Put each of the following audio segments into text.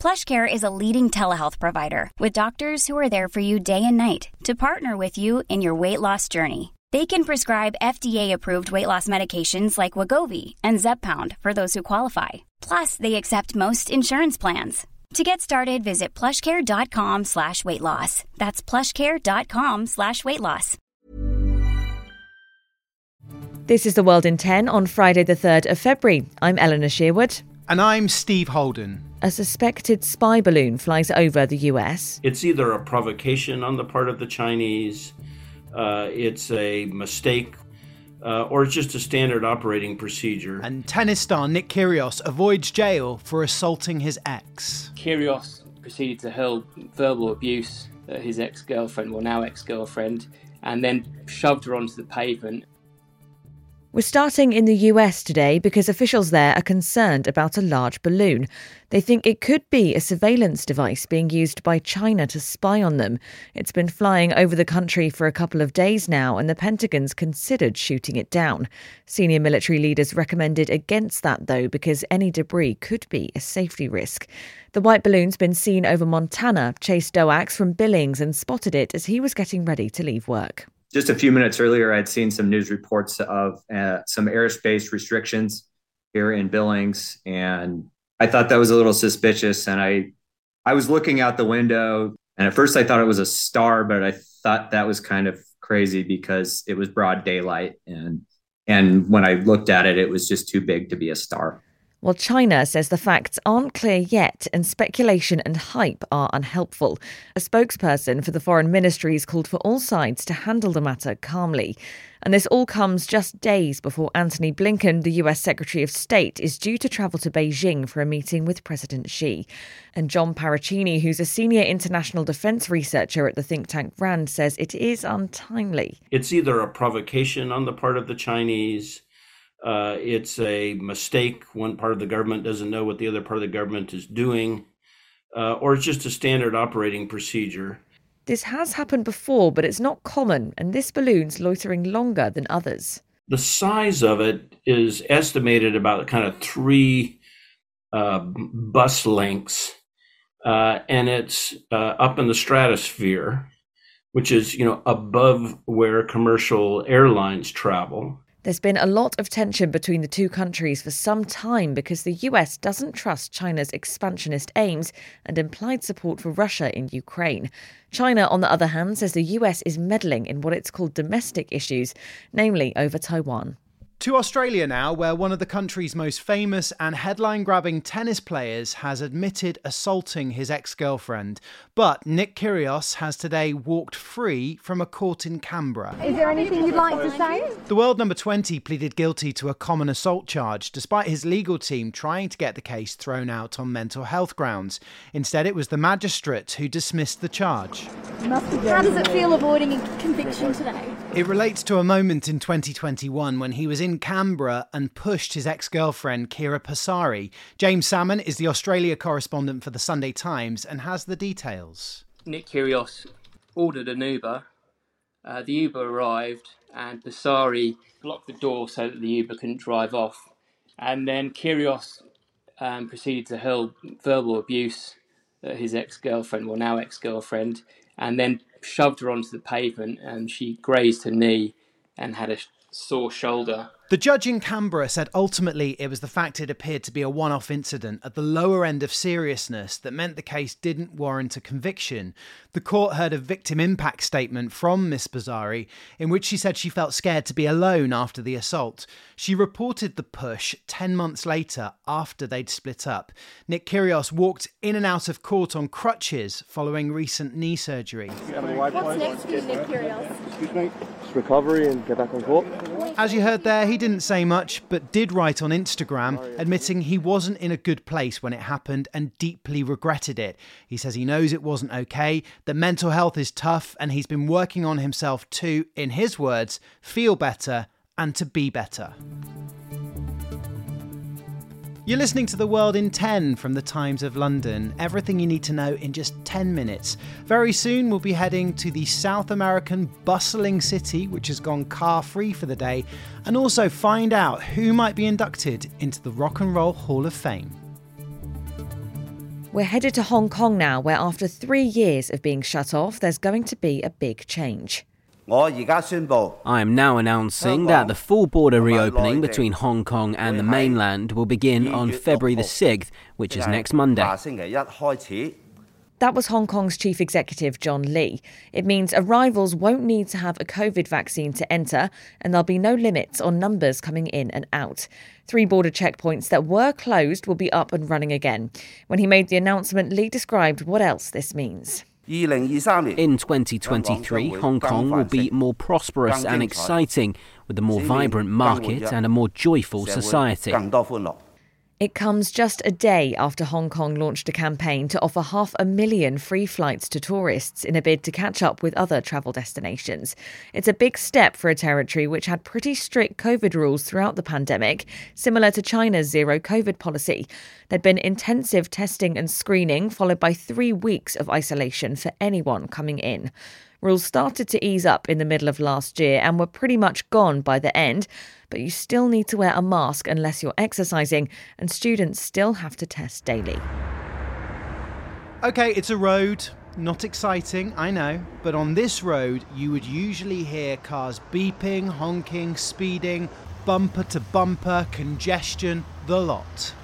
PlushCare is a leading telehealth provider with doctors who are there for you day and night to partner with you in your weight loss journey. They can prescribe FDA-approved weight loss medications like Wegovy and Zepbound for those who qualify. Plus, they accept most insurance plans. To get started, visit plushcare.com slash weight loss. That's plushcare.com slash weight loss. This is The World in 10 on Friday, the 3rd of February. I'm Eleanor Shearwood. And I'm Steve Holden. A suspected spy balloon flies over the US. It's either a provocation on the part of the Chinese, uh, it's a mistake, uh, or it's just a standard operating procedure. And tennis star Nick Kyrgios avoids jail for assaulting his ex. Kyrgios proceeded to hurl verbal abuse at his ex-girlfriend, well now ex-girlfriend, and then shoved her onto the pavement we're starting in the US today because officials there are concerned about a large balloon. They think it could be a surveillance device being used by China to spy on them. It's been flying over the country for a couple of days now, and the Pentagon's considered shooting it down. Senior military leaders recommended against that, though, because any debris could be a safety risk. The white balloon's been seen over Montana. Chase Doak's from Billings and spotted it as he was getting ready to leave work just a few minutes earlier, I'd seen some news reports of uh, some airspace restrictions here in Billings, and I thought that was a little suspicious. And I, I was looking out the window, and at first I thought it was a star, but I thought that was kind of crazy because it was broad daylight, and and when I looked at it, it was just too big to be a star. Well, China says the facts aren't clear yet and speculation and hype are unhelpful. A spokesperson for the foreign ministry has called for all sides to handle the matter calmly. And this all comes just days before Antony Blinken, the US Secretary of State, is due to travel to Beijing for a meeting with President Xi. And John Parachini, who's a senior international defense researcher at the think tank RAND, says it is untimely. It's either a provocation on the part of the Chinese uh, it's a mistake. One part of the government doesn't know what the other part of the government is doing, uh, or it's just a standard operating procedure. This has happened before, but it's not common, and this balloon's loitering longer than others. The size of it is estimated about kind of three uh, bus lengths, uh, and it's uh, up in the stratosphere, which is you know above where commercial airlines travel. There's been a lot of tension between the two countries for some time because the US doesn't trust China's expansionist aims and implied support for Russia in Ukraine. China, on the other hand, says the US is meddling in what it's called domestic issues, namely over Taiwan. To Australia now, where one of the country's most famous and headline grabbing tennis players has admitted assaulting his ex girlfriend. But Nick Kyrgios has today walked free from a court in Canberra. Is there anything you'd like to say? The world number 20 pleaded guilty to a common assault charge, despite his legal team trying to get the case thrown out on mental health grounds. Instead, it was the magistrate who dismissed the charge. How does it feel avoiding a conviction today? It relates to a moment in 2021 when he was in Canberra and pushed his ex girlfriend, Chiara Passari. James Salmon is the Australia correspondent for the Sunday Times and has the details. Nick Kyrgios ordered an Uber. Uh, the Uber arrived and Passari blocked the door so that the Uber couldn't drive off. And then Kyrgios um, proceeded to hurl verbal abuse at his ex girlfriend, well, now ex girlfriend, and then shoved her onto the pavement and she grazed her knee and had a sore shoulder. The judge in Canberra said ultimately it was the fact it appeared to be a one off incident at the lower end of seriousness that meant the case didn't warrant a conviction. The court heard a victim impact statement from Miss Passari in which she said she felt scared to be alone after the assault. She reported the push 10 months later after they'd split up. Nick Kyrgios walked in and out of court on crutches following recent knee surgery. What's next for you, Nick Kyrgios? Excuse me. Just recovery and get back on court. As you heard there, he didn't say much, but did write on Instagram oh, admitting he wasn't in a good place when it happened and deeply regretted it. He says he knows it wasn't okay, that mental health is tough, and he's been working on himself to, in his words, feel better and to be better. You're listening to The World in 10 from the Times of London. Everything you need to know in just 10 minutes. Very soon, we'll be heading to the South American bustling city, which has gone car free for the day, and also find out who might be inducted into the Rock and Roll Hall of Fame. We're headed to Hong Kong now, where after three years of being shut off, there's going to be a big change. I am now announcing that the full border reopening between Hong Kong and the mainland will begin on February the 6th, which is next Monday. That was Hong Kong's chief executive, John Lee. It means arrivals won't need to have a COVID vaccine to enter, and there'll be no limits on numbers coming in and out. Three border checkpoints that were closed will be up and running again. When he made the announcement, Lee described what else this means. In 2023, Hong Kong will be more prosperous and exciting, with a more vibrant market and a more joyful society. It comes just a day after Hong Kong launched a campaign to offer half a million free flights to tourists in a bid to catch up with other travel destinations. It's a big step for a territory which had pretty strict COVID rules throughout the pandemic, similar to China's zero COVID policy. There'd been intensive testing and screening, followed by three weeks of isolation for anyone coming in. Rules started to ease up in the middle of last year and were pretty much gone by the end, but you still need to wear a mask unless you're exercising, and students still have to test daily. Okay, it's a road. Not exciting, I know, but on this road, you would usually hear cars beeping, honking, speeding, bumper to bumper, congestion, the lot.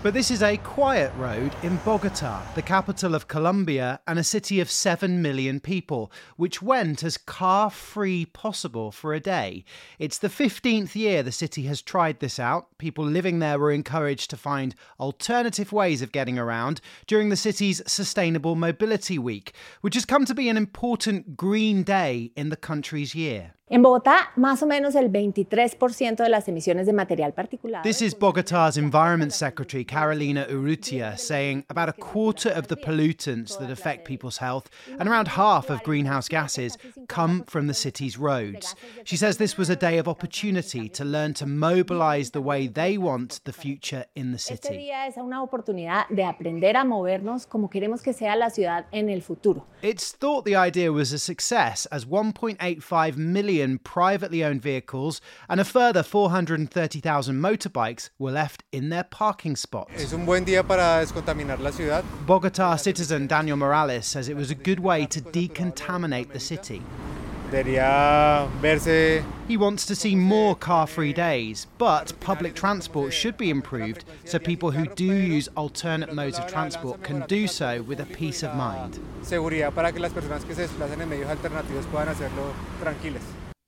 But this is a quiet road in Bogota, the capital of Colombia and a city of 7 million people, which went as car free possible for a day. It's the 15th year the city has tried this out. People living there were encouraged to find alternative ways of getting around during the city's Sustainable Mobility Week, which has come to be an important green day in the country's year. En Bogotá, más o menos el 23% de las emisiones de material particulado. This is Bogota's Environment Secretary Carolina Urrutia saying about a quarter of the pollutants that affect people's health and around half of greenhouse gases come from the city's roads. She says this was a day of opportunity to learn to mobilize the way they want the future in the Este city. día es una oportunidad de aprender a movernos como queremos que sea la ciudad en el futuro. It's thought the idea was a success as 1.85 million privately owned vehicles and a further 430,000 motorbikes were left in their parking spots. Es un buen día para descontaminar la ciudad. Bogota citizen Daniel Morales says it was a good way to decontaminate the city. He wants to see more car free days, but public transport should be improved so people who do use alternate modes of transport can do so with a peace of mind.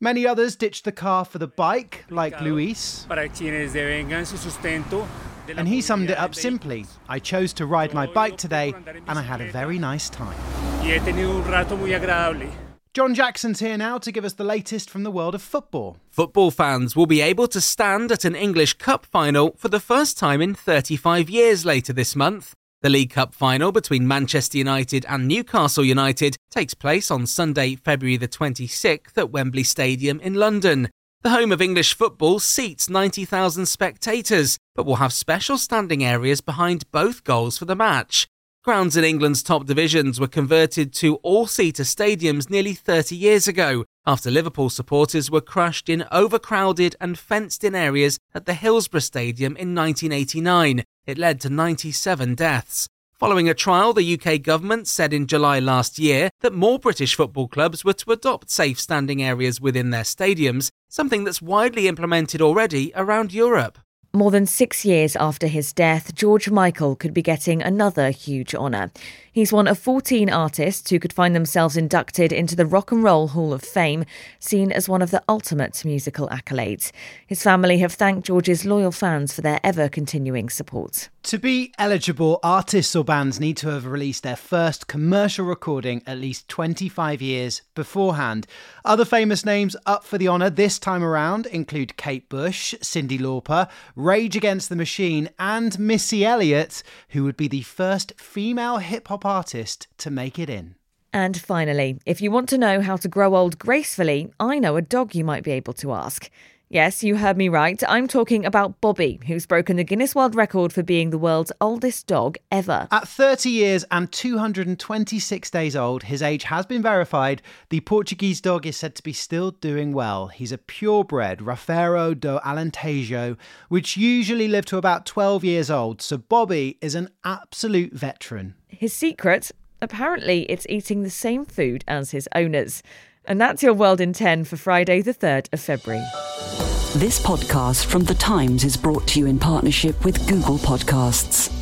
Seguridad para que las personas que se desplacen en medios alternativos puedan hacerlo tranquilas. Many others ditched the car for the bike, like Luis, para quienes devengan su sustento de la and he summed it up simply I chose to ride my bike today and I had a very nice time. país. Y he tenido un rato muy agradable. John Jackson's here now to give us the latest from the world of football. Football fans will be able to stand at an English Cup final for the first time in 35 years later this month. The League Cup final between Manchester United and Newcastle United takes place on Sunday, February the 26th at Wembley Stadium in London. The home of English football seats 90,000 spectators, but will have special standing areas behind both goals for the match. Grounds in England's top divisions were converted to all seater stadiums nearly 30 years ago after Liverpool supporters were crushed in overcrowded and fenced in areas at the Hillsborough Stadium in 1989. It led to 97 deaths. Following a trial, the UK government said in July last year that more British football clubs were to adopt safe standing areas within their stadiums, something that's widely implemented already around Europe. More than six years after his death, George Michael could be getting another huge honour. He's one of 14 artists who could find themselves inducted into the Rock and Roll Hall of Fame, seen as one of the ultimate musical accolades. His family have thanked George's loyal fans for their ever continuing support. To be eligible, artists or bands need to have released their first commercial recording at least 25 years beforehand. Other famous names up for the honour this time around include Kate Bush, Cyndi Lauper, Rage Against the Machine, and Missy Elliott, who would be the first female hip hop artist to make it in. And finally, if you want to know how to grow old gracefully, I know a dog you might be able to ask. Yes, you heard me right. I'm talking about Bobi, who's broken the Guinness World Record for being the world's oldest dog ever. At 30 years and 226 days old, his age has been verified. The Portuguese dog is said to be still doing well. He's a purebred Rafeiro do Alentejo, which usually live to about 12 years old, so Bobi is an absolute veteran. His secret? Apparently, it's eating the same food as his owners. And that's your World in 10 for Friday, the 3rd of February. This podcast from The Times is brought to you in partnership with Google Podcasts.